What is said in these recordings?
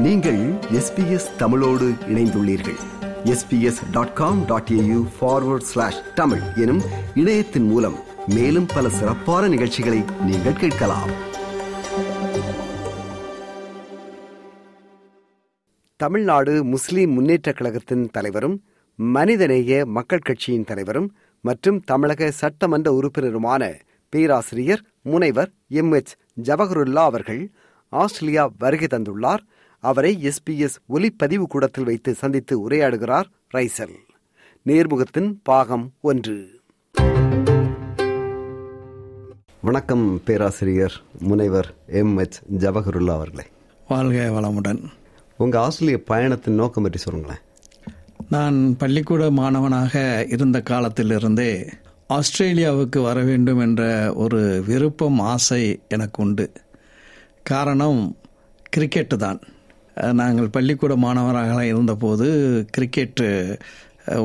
நீங்கள் எஸ்பிஎஸ் தமிழோடு இணைந்துள்ளீர்கள். SBS dot com dot AU forward slash Tamil எனும் இணையத்தின் மூலம் மேலும் பல சிறப்பான நிகழ்ச்சிகளை நீங்கள் கேட்கலாம். தமிழ்நாடு முஸ்லிம் முன்னேற்றக் கழகத்தின் தலைவரும் மனிதநேய மக்கள் கட்சியின் தலைவரும் மற்றும் தமிழக சட்டமன்ற உறுப்பினருமான பேராசிரியர் முனைவர் எம் எச் ஜவஹருல்லா அவர்கள் ஆஸ்திரேலியா வருகை தந்துள்ளார். அவரை எஸ்பிஎஸ் ஒலிப்பதிவு கூடத்தில் வைத்து சந்தித்து உரையாடுகிறார் ரைசல். நேர்முகத்தின் பாகம் ஒன்று. வணக்கம் பேராசிரியர் முனைவர் எம். எச். ஜவஹருல்லா அவர்களே. வாழ்க வளமுடன். உங்க ஆஸ்திரேலிய பயணத்தின் நோக்கம் பற்றி சொல்லுங்களேன். நான் பள்ளிக்கூட மாணவனாக இருந்த காலத்திலிருந்தே ஆஸ்திரேலியாவுக்கு வர வேண்டும் என்ற ஒரு விருப்பம் ஆசை எனக்கு உண்டு. காரணம் கிரிக்கெட்டு தான். நாங்கள் பள்ளிக்கூட மாணவராக இருந்தபோது கிரிக்கெட்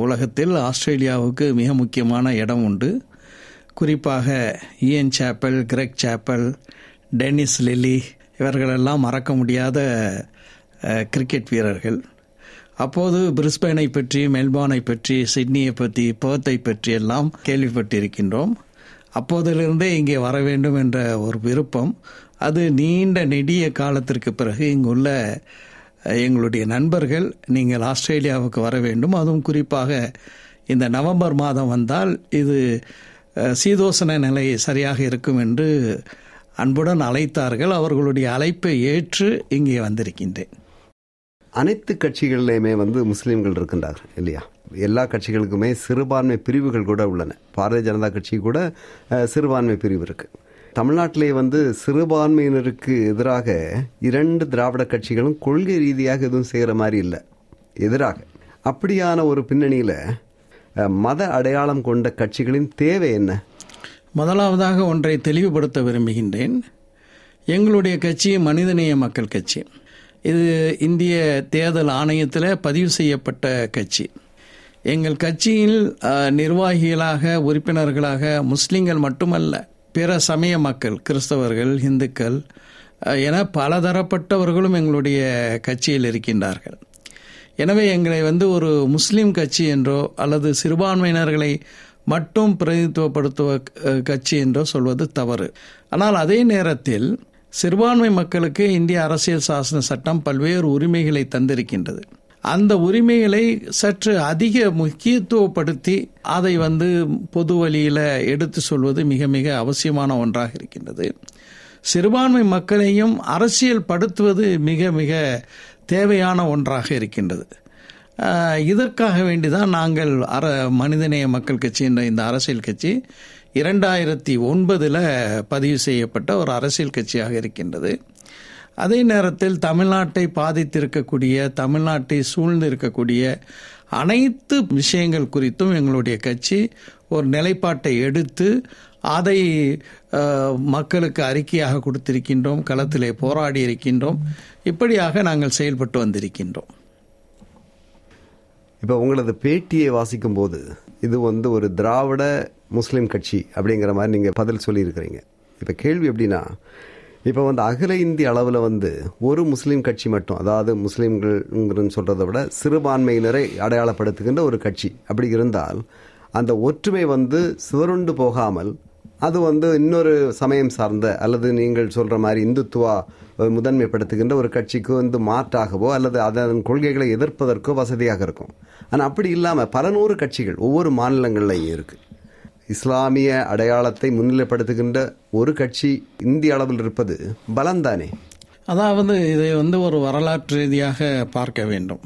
உலகத்தில் ஆஸ்திரேலியாவுக்கு மிக முக்கியமான இடம் உண்டு. குறிப்பாக Ian Chappell Greg Chappell Dennis Lillee இவர்களெல்லாம் மறக்க முடியாத கிரிக்கெட் வீரர்கள். அப்போது பிரிஸ்பேனை பற்றி மெல்பானை பற்றி சிட்னியை பற்றி பேர்த்தை பற்றி எல்லாம் கேள்விப்பட்டிருக்கின்றோம். அப்போதிலிருந்தே இங்கே வர வேண்டும் என்ற ஒரு விருப்பம். அது நீண்ட நெடிய காலத்திற்கு பிறகு இங்குள்ள எங்களுடைய நண்பர்கள் நீங்கள் ஆஸ்திரேலியாவுக்கு வர வேண்டும். அதுவும் குறிப்பாக இந்த நவம்பர் மாதம் வந்தால் இது சீதோசன நிலை சரியாக இருக்கும் என்று அன்புடன் அழைத்தார்கள். அவர்களுடைய அழைப்பை ஏற்று இங்கே வந்திருக்கின்றேன். அனைத்து கட்சிகளிலுமே வந்து முஸ்லீம்கள் இருக்கின்றார்கள் இல்லையா? எல்லா கட்சிகளுக்குமே சிறுபான்மை பிரிவுகள் கூட உள்ளன. பாரதிய ஜனதா கட்சி கூட சிறுபான்மை பிரிவு இருக்கு. தமிழ்நாட்டிலே வந்து சிறுபான்மையினருக்கு எதிராக இரண்டு திராவிட கட்சிகளும் கொள்கை ரீதியாக எதுவும் செய்கிற மாதிரி இல்லை. எதிராக. அப்படியான ஒரு பின்னணியில் மத அடையாளம் கொண்ட கட்சிகளின் தேவை என்ன? முதலாவதாக ஒன்றை தெளிவுபடுத்த விரும்புகின்றேன். எங்களுடைய கட்சி மனிதநேய மக்கள் கட்சி. இது இந்திய தேர்தல் ஆணையத்தில் பதிவு செய்யப்பட்ட கட்சி. எங்கள் கட்சியில் நிர்வாகிகளாக உறுப்பினர்களாக முஸ்லிம்கள் மட்டுமல்ல பிற சமய மக்கள் கிறிஸ்தவர்கள் இந்துக்கள் என பலதரப்பட்டவர்களும் எங்களுடைய கட்சியில் இருக்கின்றார்கள். எனவே எங்களை வந்து ஒரு முஸ்லீம் கட்சி என்றோ அல்லது சிறுபான்மையினர்களை மட்டும் பிரதிநிதித்துவப்படுத்துவ கட்சி என்றோ சொல்வது தவறு. ஆனால் அதே நேரத்தில் சிறுபான்மை மக்களுக்கு இந்திய அரசியல் சாசன சட்டம் பல்வேறு உரிமைகளை தந்திருக்கின்றது. அந்த உரிமைகளை சற்று அதிக முக்கியத்துவப்படுத்தி அதை வந்து பொது வழியில் எடுத்து சொல்வது மிக மிக அவசியமான ஒன்றாக இருக்கின்றது. சிறுபான்மை மக்களையும் அரசியல் படுத்துவது மிக மிக தேவையான ஒன்றாக இருக்கின்றது. இதற்காக வேண்டிதான் நாங்கள் அர மனிதநேய மக்கள் கட்சி என்ற இந்த அரசியல் கட்சி இரண்டாயிரத்தி ஒன்பதில் பதிவு செய்யப்பட்ட ஒரு அரசியல் கட்சியாக இருக்கின்றது. அதே நேரத்தில் தமிழ்நாட்டை பாதித்திருக்கக்கூடிய தமிழ்நாட்டை சூழ்ந்து இருக்கக்கூடிய அனைத்து விஷயங்கள் குறித்தும் எங்களுடைய கட்சி ஒரு நிலைப்பாட்டை எடுத்து அதை மக்களுக்கு அறிக்கையாக கொடுத்திருக்கின்றோம் களத்திலே போராடி இருக்கின்றோம் இப்படியாக நாங்கள் செயல்பட்டு வந்திருக்கின்றோம். இப்போ உங்களது பேட்டியை வாசிக்கும் போது இது வந்து ஒரு திராவிட முஸ்லீம் கட்சி அப்படிங்கிற மாதிரி நீங்கள் பதில் சொல்லியிருக்கிறீங்க. இப்போ கேள்வி எப்படின்னா இப்போ வந்து அகில இந்திய அளவில் வந்து ஒரு முஸ்லீம் கட்சி மட்டும் அதாவது முஸ்லீம்கள்ங்கிறன்னு சொல்கிறத விட சிறுபான்மையினரை அடையாளப்படுத்துகின்ற ஒரு கட்சி அப்படி இருந்தால் அந்த ஒற்றுமை வந்து சிதறுண்டு போகாமல் அது வந்து இன்னொரு சமயம் சார்ந்த அல்லது நீங்கள் சொல்கிற மாதிரி இந்துத்துவா முதன்மைப்படுத்துகின்ற ஒரு கட்சிக்கு வந்து மாற்றாகவோ அல்லது அதன் கொள்கைகளை எதிர்ப்பதற்கோ வசதியாக இருக்கும். ஆனால் அப்படி இல்லாமல் பல நூறு கட்சிகள் ஒவ்வொரு மாநிலங்கள்லையும் இருக்குது இஸ்லாமிய அடையாளத்தை முன்னிலைப்படுத்துகின்ற ஒரு கட்சி இந்திய அளவில் இருப்பது பலம்தானே? அதாவது இதை வந்து ஒரு வரலாற்று ரீதியாக பார்க்க வேண்டும்.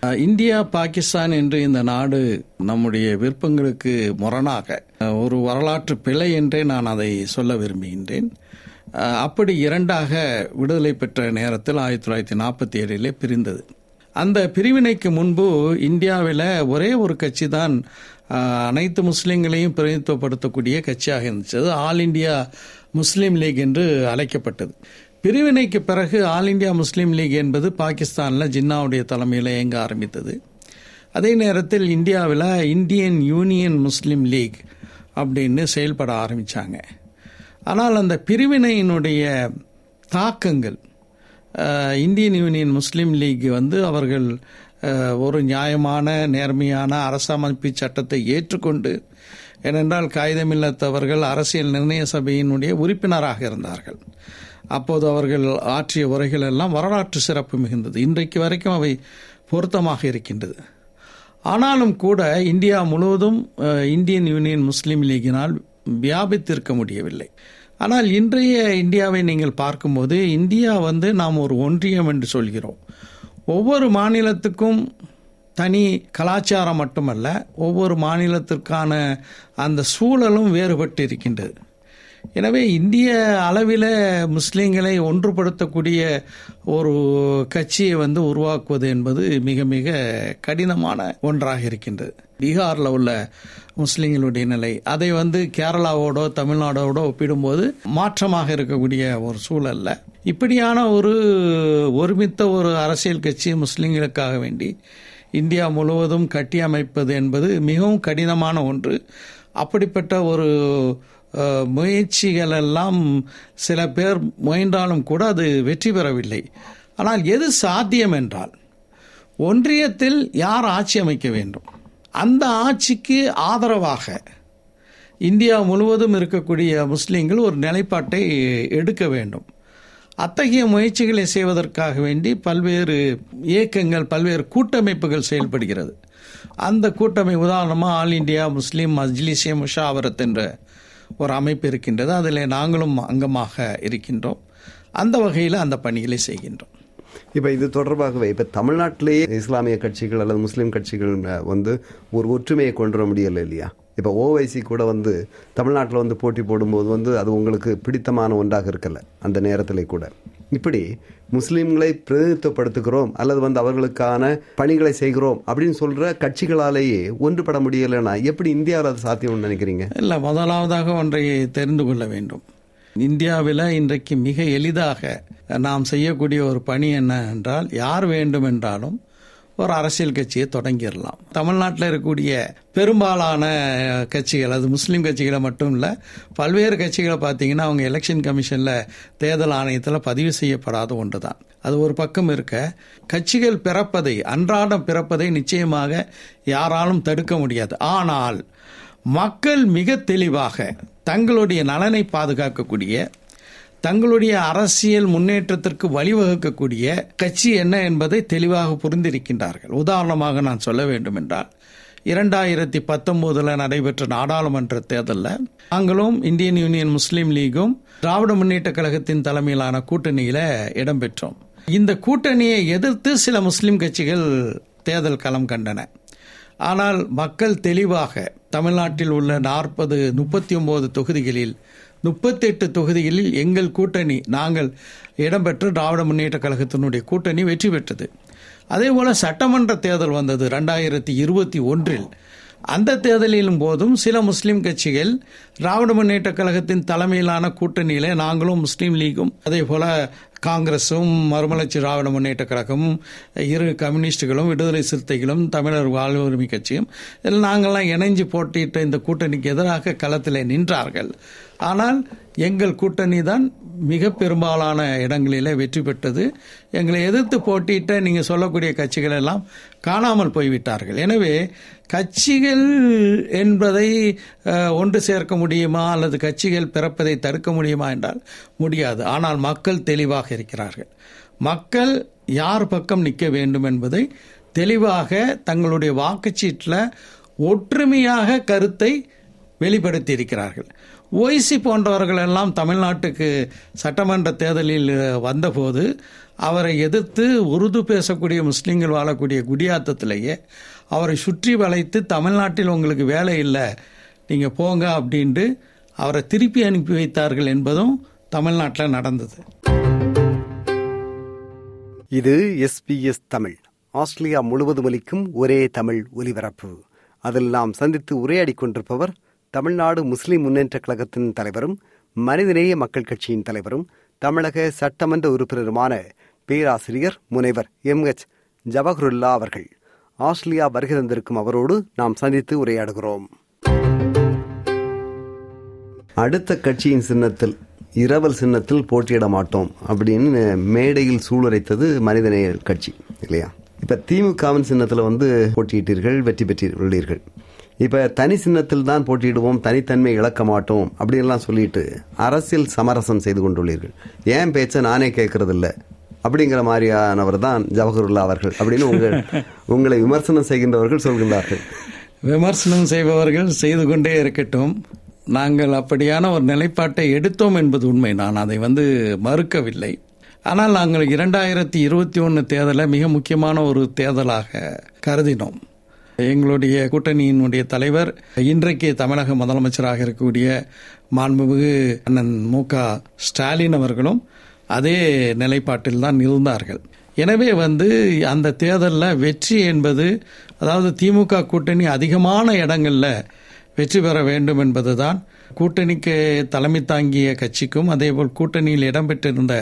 இந்தியா பாகிஸ்தான் என்று இந்த நாடு நம்முடைய விருப்பங்களுக்கு முரணாக ஒரு வரலாற்று பிழை என்றே நான் அதை சொல்ல விரும்புகின்றேன். அப்படி இரண்டாக விடுதலை பெற்ற நேரத்தில் ஆயிரத்தி தொள்ளாயிரத்தி நாற்பத்தி ஏழிலே பிரிந்தது. அந்த பிரிவினைக்கு முன்பு இந்தியாவில் ஒரே ஒரு கட்சி தான் அனைத்து முஸ்லீம்களையும் பிரதிநிதித்துவப்படுத்தக்கூடிய கட்சியாக இருந்துச்சு. அது ஆல் இண்டியா முஸ்லீம் லீக் என்று அழைக்கப்பட்டது. பிரிவினைக்கு பிறகு ஆல் இண்டியா முஸ்லீம் லீக் என்பது பாகிஸ்தானில் ஜின்னாவுடைய தலைமையில் இயங்க ஆரம்பித்தது. அதே நேரத்தில் இந்தியாவில் இந்தியன் யூனியன் முஸ்லீம் லீக் அப்படின்னு செயல்பட ஆரம்பித்தாங்க ஆனால் அந்த பிரிவினையினுடைய தாக்கங்கள் இந்தியன் யூனியன் முஸ்லீம் லீக் வந்து அவர்கள் ஒரு நியாயமான நேர்மையான அரசமைப்பு சட்டத்தை ஏற்றுக்கொண்டு ஏனென்றால் காகிதமில்லத்தவர்கள் அரசியல் நிர்ணய சபையினுடைய உறுப்பினராக இருந்தார்கள். அப்போது அவர்கள் ஆற்றிய உரைகள் எல்லாம் வரலாற்று சிறப்பு மிகுந்தது. இன்றைக்கு வரைக்கும் அவை பொருத்தமாக இருக்கின்றது. ஆனாலும் கூட இந்தியா முழுவதும் இந்தியன் யூனியன் முஸ்லீம் லீகினால் வியாபித்திருக்க முடியவில்லை. ஆனால் இன்றைய இந்தியாவை நீங்கள் பார்க்கும்போது இந்தியா வந்து நாம் ஒரு ஒன்றியம் என்று சொல்கிறோம். ஒவ்வொரு மாநிலத்துக்கும் தனி கலாச்சாரம் மட்டுமல்ல ஒவ்வொரு மாநிலத்திற்கான அந்த சூழலும் வேறுபட்டு இருக்கின்றது எனவே இந்திய அளவில் முஸ்லீம்களை ஒன்றுபடுத்தக்கூடிய ஒரு கட்சியை வந்து உருவாக்குவது என்பது மிக மிக கடினமான ஒன்றாக இருக்கின்றது. பீகாரில் உள்ள முஸ்லீம்களுடைய நிலை அதை வந்து கேரளாவோடோ தமிழ்நாடோடோ ஒப்பிடும்போது மாற்றமாக இருக்கக்கூடிய ஒரு சூழல்ல. இப்படியான ஒரு ஒருமித்த ஒரு அரசியல் கட்சி முஸ்லீம்களுக்காக வேண்டி இந்தியா முழுவதும் கட்டியமைப்பது என்பது மிகவும் கடினமான ஒன்று. அப்படிப்பட்ட ஒரு முயற்சிகளெல்லாம் முயற்சிகள் எல்லாம் சில பேர் முயன்றாலும் கூட அது வெற்றி பெறவில்லை. ஆனால் எது சாத்தியம் என்றால் ஒன்றியத்தில் யார் ஆட்சி அமைக்க வேண்டும்? அந்த ஆட்சிக்கு ஆதரவாக இந்தியா முழுவதும் இருக்கக்கூடிய முஸ்லீம்கள் ஒரு நிலைப்பாட்டை எடுக்க வேண்டும். அத்தகைய முயற்சிகளை செய்வதற்காக வேண்டி பல்வேறு இயக்கங்கள் பல்வேறு கூட்டமைப்புகள் செயல்படுகிறது. அந்த கூட்டமை உதாரணமாக ஆல் இந்தியா முஸ்லீம் மஜ்லிசே முஷாவரத் என்ற ஒரு அமைப்பு இருக்கின்றது. அதில் நாங்களும் அங்கமாக இருக்கின்றோம். அந்த வகையில் அந்த பணிகளை செய்கின்றோம். இப்போ இது தொடர்பாகவே இப்போ தமிழ்நாட்டிலேயே இஸ்லாமிய கட்சிகள் அல்லது முஸ்லீம் கட்சிகள் வந்து ஒரு ஒற்றுமையை கொண்டு வர முடியலை இல்லையா? இப்போ ஓவைசி கூட வந்து தமிழ்நாட்டில் வந்து போட்டி போடும்போது வந்து அது உங்களுக்கு பிடித்தமான ஒன்றாக இருக்கல அந்த நேரத்திலே கூட. இப்படி முஸ்லீம்களை பிரதிநிதித்துவப்படுத்துகிறோம் அல்லது வந்து அவர்களுக்கான பணிகளை செய்கிறோம் அப்படின்னு சொல்ற கட்சிகளாலேயே ஒன்றுபட முடியலைன்னா எப்படி இந்தியாவில் அது சாத்தியம்னு நினைக்கிறீங்க? இல்லை முதலாவதாக ஒன்றை தெரிந்து கொள்ள வேண்டும். இந்தியாவில் இன்றைக்கு மிக எளிதாக நாம் செய்யக்கூடிய ஒரு பணி என்ன என்றால் யார் வேண்டும் என்றாலும் ஒரு அரசியல் கட்சியை தொடங்கிடலாம். தமிழ்நாட்டில் இருக்கக்கூடிய பெரும்பாலான கட்சிகள் அது முஸ்லீம் கட்சிகளை மட்டும் இல்லை பல்வேறு கட்சிகளை பார்த்தீங்கன்னா அவங்க எலெக்ஷன் கமிஷனில் தேர்தல் ஆணையத்தில் பதிவு செய்யப்படாத ஒன்று தான் அது ஒரு பக்கம் இருக்க கட்சிகள் பிறப்பதை அன்றாடம் பிறப்பதை நிச்சயமாக யாராலும் தடுக்க முடியாது. ஆனால் மக்கள் மிக தெளிவாக தங்களுடைய நலனை பாதுகாக்கக்கூடிய தங்களுடைய அரசியல் முன்னேற்றத்திற்கு வழிவகுக்கக்கூடிய கட்சி என்ன என்பதை தெளிவாக புரிந்திருக்கின்றார்கள். உதாரணமாக நான் சொல்ல வேண்டும் என்றால் இரண்டாயிரத்தி பத்தொன்பதுல நடைபெற்ற நாடாளுமன்ற தேர்தலில் நாங்களும் இந்தியன் யூனியன் முஸ்லீம் லீகும் திராவிட முன்னேற்ற கழகத்தின் தலைமையிலான கூட்டணியில இடம்பெற்றோம். இந்த கூட்டணியை எதிர்த்து சில முஸ்லீம் கட்சிகள் தேர்தல் களம் கண்டன. ஆனால் மக்கள் தெளிவாக தமிழ்நாட்டில் உள்ள நாற்பது முப்பத்தி ஒன்பது தொகுதிகளில் முப்பத்தெட்டு தொகுதிகளில் எங்கள் கூட்டணி நாங்கள் இடம்பெற்ற திராவிட முன்னேற்ற கழகத்தினுடைய கூட்டணி வெற்றி பெற்றது. அதே போல சட்டமன்ற தேர்தல் வந்தது. ரெண்டாயிரத்தி இருபத்தி ஒன்றில் அந்த தேர்தலிலும் போதும் சில முஸ்லீம் கட்சிகள் திராவிட முன்னேற்ற கழகத்தின் தலைமையிலான கூட்டணியில நாங்களும் முஸ்லீம் லீகும் அதே போல காங்கிரஸும் மறுமலர்ச்சி திராவிட முன்னேற்ற கழகமும் இரு கம்யூனிஸ்டுகளும் விடுதலை சிறுத்தைகளும் தமிழர் வாழ்வுரிமை கட்சியும் இதில் நாங்கள்லாம் இணைஞ்சு போட்டியிட்ட இந்த கூட்டணிக்கு எதிராக களத்தில் நின்றார்கள். ஆனால் எங்கள் கூட்டணி தான் மிக பெரும்பாலான இடங்களிலே வெற்றி பெற்றது. எங்களை எதிர்த்து போட்டியிட்ட நீங்கள் சொல்லக்கூடிய கட்சிகள் எல்லாம் காணாமல் போய்விட்டார்கள். எனவே கட்சிகள் என்பதை ஒன்று சேர்க்க முடியுமா அல்லது கட்சிகள் பிறப்பதை தடுக்க முடியுமா என்றால் முடியாது. ஆனால் மக்கள் தெளிவாக இருக்கிறார்கள். மக்கள் யார் பக்கம் நிற்க வேண்டும் என்பதை தெளிவாக தங்களுடைய வாக்குச்சீட்டில் ஒற்றுமையாக கருத்தை வெளிப்படுத்தி இருக்கிறார்கள். ஓய்சி போன்றவர்கள் எல்லாம் தமிழ்நாட்டுக்கு சட்டமன்ற தேர்தலில் வந்தபோது அவரை எதிர்த்து உருது பேசக்கூடிய முஸ்லீம்கள் வாழக்கூடிய குடியாத்தத்திலேயே அவரை சுற்றி வளைத்து தமிழ்நாட்டில் உங்களுக்கு வேலை இல்லை நீங்கள் போங்க அப்படின்ட்டு அவரை திருப்பி அனுப்பி வைத்தார்கள் என்பதும் தமிழ்நாட்டில் நடந்தது. இது எஸ்பிஎஸ் தமிழ். ஆஸ்திரேலியா முழுவதும் ஒலிக்கும் ஒரே தமிழ் ஒலிபரப்பு. அதில் நாம் சந்தித்து உரையாடி கொண்டிருப்பவர் தமிழ்நாடு முஸ்லிம் முன்னேற்ற கழகத்தின் தலைவரும் மனிதநேய மக்கள் கட்சியின் தலைவரும் தமிழக சட்டமன்ற உறுப்பினருமான பேராசிரியர் முனைவர் எம். எச். ஜவஹருல்லா அவர்கள். ஆஸ்திரேலியா வருகை தந்திருக்கும் அவரோடு நாம் சந்தித்து உரையாடுகிறோம். அடுத்த கட்சியின் சின்னத்தில் இரவல் சின்னத்தில் போட்டியிட மாட்டோம் அப்படின்னு மேடையில் சூளுரைத்தது மனிதநேய கட்சி இல்லையா? இப்ப திமுகவின் சின்னத்தில் வந்து போட்டியிட்டீர்கள் வெற்றி பெற்றுள்ளீர்கள் இப்ப தனி சின்னத்தில் தான் போட்டியிடுவோம் தனித்தன்மை இழக்க மாட்டோம் அப்படின்லாம் சொல்லிட்டு அரசியல் சமரசம் செய்து கொண்டுள்ளீர்கள். ஏன் பேச்ச நானே கேட்கறது இல்ல அப்படிங்கிற மாதிரியானவர் தான் ஜவஹர்லா அவர்கள் அப்படின்னு உங்கள் உங்களை விமர்சனம் செய்கின்றவர்கள் சொல்கின்றார்கள். விமர்சனம் செய்பவர்கள் செய்து கொண்டே இருக்கட்டும். நாங்கள் அப்படியான ஒரு நிலைப்பாட்டை எடுத்தோம் என்பது உண்மை. நான் அதை வந்து மறுக்கவில்லை. ஆனால் நாங்கள் இரண்டாயிரத்தி இருபத்தி ஒன்று தேர்தலை மிக முக்கியமான ஒரு தேர்தலாக கருதினோம். எங்களுடைய கூட்டணியினுடைய தலைவர் இன்றைக்கு தமிழக முதலமைச்சராக இருக்கக்கூடிய மாண்புமிகு அண்ணன் மு க ஸ்டாலின் அவர்களும் அதே நிலைப்பாட்டில் தான் இருந்தார்கள். எனவே வந்து அந்த தேர்தலில் வெற்றி என்பது அதாவது திமுக கூட்டணி அதிகமான இடங்களில் வெற்றி பெற வேண்டும் என்பதுதான் கூட்டணிக்கு தலைமை தாங்கிய கட்சிக்கும் அதேபோல் கூட்டணியில் இடம்பெற்றிருந்த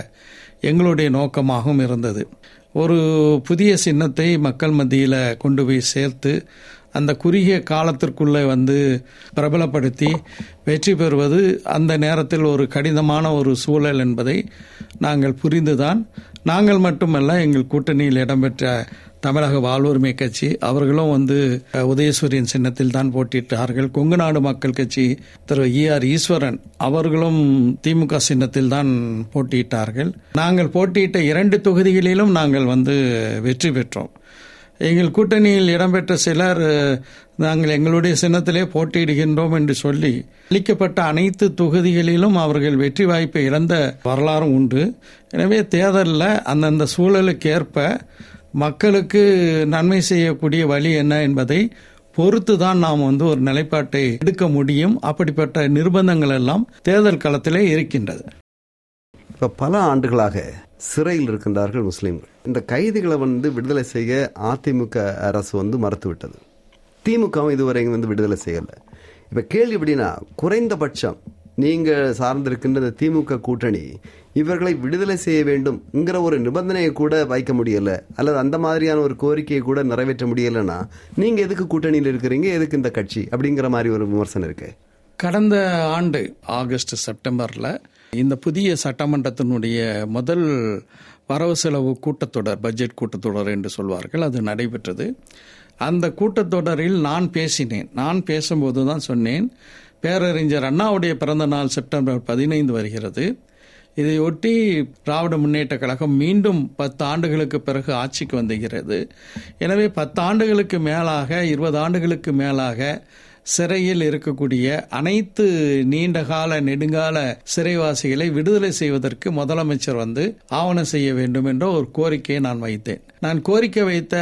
எங்களுடைய நோக்கமாகவும் இருந்தது. ஒரு புதிய சின்னத்தை மக்கள் மத்தியில் கொண்டு போய் சேர்த்து அந்த குறுகிய காலத்திற்குள்ளே வந்து பிரபலப்படுத்தி வெற்றி பெறுவது அந்த நேரத்தில் ஒரு கடினமான ஒரு சூழல் என்பதை நாங்கள் புரிந்துதான். நாங்கள் மட்டுமல்ல எங்கள் கூட்டணியில் இடம்பெற்ற தமிழக வாழ்வுரிமை கட்சி அவர்களும் வந்து உதயசூரியன் சின்னத்தில் தான் போட்டியிட்டார்கள். கொங்கு நாடு மக்கள் கட்சி திரு இ ஆர் ஈஸ்வரன் அவர்களும் திமுக சின்னத்தில் தான் போட்டியிட்டார்கள். நாங்கள் போட்டியிட்ட இரண்டு தொகுதிகளிலும் நாங்கள் வந்து வெற்றி பெற்றோம். எங்கள் கூட்டணியில் இடம்பெற்ற சிலர் நாங்கள் எங்களுடைய சின்னத்திலே போட்டியிடுகின்றோம் என்று சொல்லி அளிக்கப்பட்ட அனைத்து தொகுதிகளிலும் அவர்கள் வெற்றி வாய்ப்பை இழந்த வரலாறும் உண்டு. எனவே தேர்தலில் அந்தந்த சூழலுக்கு ஏற்ப மக்களுக்கு நன்மை செய்யக்கூடிய வழி என்ன என்பதை பொறுத்து தான் நாம் வந்து ஒரு நிலைப்பாட்டை எடுக்க முடியும். அப்படிப்பட்ட நிர்பந்தங்கள் எல்லாம் தேர்தல் களத்திலே இருக்கின்றது. இப்ப பல ஆண்டுகளாக சிறையில் இருக்கின்றார்கள் முஸ்லீம்கள். இந்த கைதிகளை வந்து விடுதலை செய்ய அதிமுக அரசு வந்து மறுத்துவிட்டது. திமுகவும் இதுவரையும் வந்து விடுதலை செய்யல. இப்ப கேள்வி எப்படின்னா குறைந்தபட்சம் நீங்க சார்ந்திருக்கின்ற இந்த திமுக கூட்டணி இவர்களை விடுதலை செய்ய வேண்டும்ங்கிற ஒரு நிபந்தனையை கூட வைக்க முடியல அல்லது அந்த மாதிரியான ஒரு கோரிக்கையை கூட நிறைவேற்ற முடியலன்னா நீங்க எதுக்கு கூட்டணியில் இருக்கிறீங்க எதுக்கு இந்த கட்சி அப்படிங்கிற மாதிரி ஒரு விமர்சனம் இருக்கு. கடந்த ஆண்டு ஆகஸ்ட் செப்டம்பர்ல இந்த புதிய சட்டமன்றத்தினுடைய முதல் வரவு செலவு கூட்டத்தொடர் பட்ஜெட் கூட்டத்தொடர் என்று சொல்வார்கள் அது நடைபெற்றது. அந்த கூட்டத்தொடரில் நான் பேசினேன். நான் பேசும்போது தான் சொன்னேன் பேரறிஞர் அண்ணாவுடைய பிறந்த நாள் செப்டம்பர் பதினைந்து வருகிறது. இதையொட்டி திராவிட முன்னேற்ற கழகம் மீண்டும் பத்து ஆண்டுகளுக்கு பிறகு ஆட்சிக்கு வந்துகிறது. எனவே பத்து ஆண்டுகளுக்கு மேலாக இருபது ஆண்டுகளுக்கு மேலாக சிறையில் இருக்கக்கூடிய அனைத்து நீண்டகால நெடுங்கால சிறைவாசிகளை விடுதலை செய்வதற்கு முதலமைச்சர் வந்து ஆவணம் செய்ய வேண்டும் என்ற ஒரு கோரிக்கையை நான் வைத்தேன். நான் கோரிக்கை வைத்த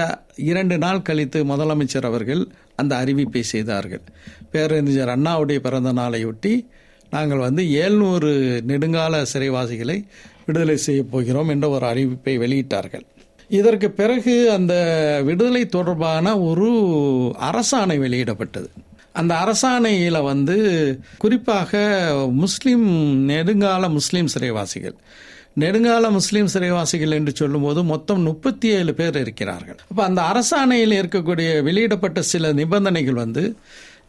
இரண்டு நாள் கழித்து முதலமைச்சர் அவர்கள் அந்த அறிவிப்பை செய்தார்கள். பேரறிஞர் அண்ணாவுடைய பிறந்த நாளையொட்டி நாங்கள் வந்து ஏழ்நூறு நெடுங்கால சிறைவாசிகளை விடுதலை செய்ய போகிறோம் என்ற ஒரு அறிவிப்பை வெளியிட்டார்கள். இதற்கு பிறகு அந்த விடுதலை தொடர்பான ஒரு அரசாணை வெளியிடப்பட்டது. அந்த அரசாணையில் வந்து குறிப்பாக முஸ்லீம் நெடுங்கால முஸ்லீம் சிறைவாசிகள். நெடுங்கால முஸ்லீம் சிறைவாசிகள் என்று சொல்லும்போது மொத்தம் முப்பத்தி ஏழு பேர் இருக்கிறார்கள். அப்போ அந்த அரசாணையில் இருக்கக்கூடிய வெளியிடப்பட்ட சில நிபந்தனைகள் வந்து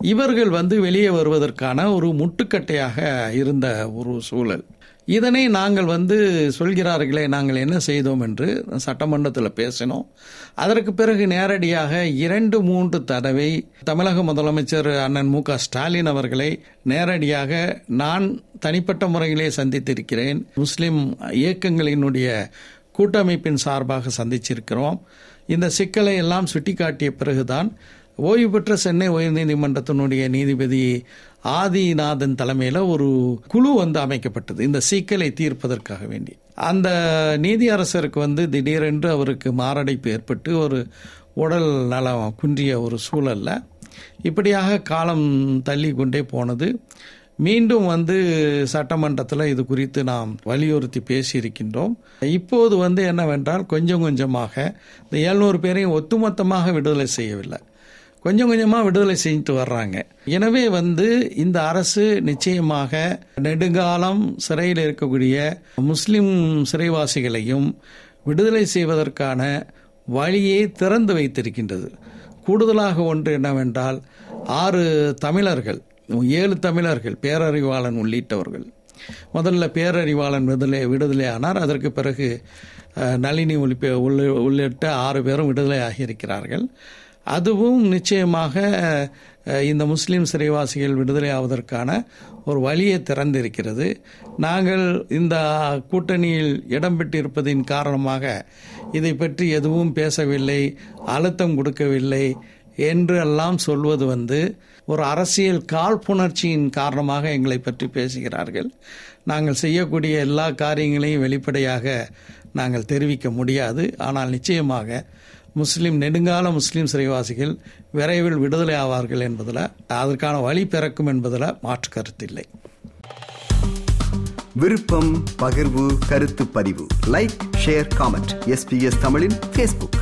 இவர்கள் வந்து வெளியே வருவதற்கான ஒரு முட்டுக்கட்டையாக இருந்த ஒரு சூழல். இதனை நாங்கள் வந்து சொல்கிறார்களே நாங்கள் என்ன செய்தோம் என்று சட்டமன்றத்தில் பேசினோம். அதற்கு பிறகு நேரடியாக இரண்டு மூன்று தடவை தமிழக முதலமைச்சர் அண்ணன் மு ஸ்டாலின் அவர்களை நேரடியாக நான் தனிப்பட்ட முறையிலே சந்தித்திருக்கிறேன். முஸ்லிம் இயக்கங்களினுடைய கூட்டமைப்பின் சார்பாக சந்திச்சிருக்கிறோம். இந்த சிக்கலை எல்லாம் சுட்டிக்காட்டிய பிறகுதான் ஓய்வு பெற்ற சென்னை உயர்நீதிமன்றத்தினுடைய நீதிபதி ஆதிநாதன் தலைமையில் ஒரு குழு வந்து அமைக்கப்பட்டது. இந்த சிக்கலை தீர்ப்பதற்காக வேண்டி. அந்த நீதியரசருக்கு வந்து திடீரென்று அவருக்கு மாரடைப்பு ஏற்பட்டு ஒரு உடல் நலம் குன்றிய ஒரு சூழல்ல இப்படியாக காலம் தள்ளி கொண்டே போனது. மீண்டும் வந்து சட்டமன்றத்தில் இது குறித்து நாம் வலியுறுத்தி பேசியிருக்கின்றோம். இப்போது வந்து என்னவென்றால் கொஞ்சம் கொஞ்சமாக இந்த எழுநூறு பேரையும் ஒட்டுமொத்தமாக விடுதலை செய்யவில்லை. கொஞ்சம் கொஞ்சமாக விடுதலை செய்து வர்றாங்க. எனவே வந்து இந்த அரசு நிச்சயமாக நெடுங்காலம் சிறையில் இருக்கக்கூடிய முஸ்லிம் சிறைவாசிகளையும் விடுதலை செய்வதற்கான வழியை திறந்து வைத்திருக்கின்றது. கூடுதலாக ஒன்று என்னவென்றால் ஆறு தமிழர்கள் ஏழு தமிழர்கள் பேரறிவாளன் உள்ளிட்டவர்கள். முதல்ல பேரறிவாளன் விடுதலை விடுதலை ஆனார். அதற்கு பிறகு நளினி உள்ளிட்ட உள்ளிட்ட ஆறு பேரும் விடுதலை ஆகியிருக்கிறார்கள். அதுவும் நிச்சயமாக இந்த முஸ்லீம் சிறைவாசிகள் விடுதலை ஆவதற்கான ஒரு வழியை திறந்திருக்கிறது. நாங்கள் இந்த கூட்டணியில் இடம் பெற்றிருப்பதின் காரணமாக இதை பற்றி எதுவும் பேசவில்லை அழுத்தம் கொடுக்கவில்லை என்று எல்லாம் சொல்வது வந்து ஒரு அரசியல் காழ்ப்புணர்ச்சியின் காரணமாக எங்களை பற்றி பேசுகிறார்கள். நாங்கள் செய்யக்கூடிய எல்லா காரியங்களையும் வெளிப்படையாக நாங்கள் தெரிவிக்க முடியாது. ஆனால் நிச்சயமாக முஸ்லிம் நெடுங்கால முஸ்லிம் சிறைவாசிகள் விரைவில் விடுதலை ஆவார்கள் என்பதில் அதற்கான வழி பிறக்கும் என்பதில் மாற்று கருத்தில்லை விருப்பம் பகிர்வு கருத்து பதிவு. லைக் ஷேர் காமெண்ட் எஸ்பிஎஸ் தமிழின் ஃபேஸ்புக்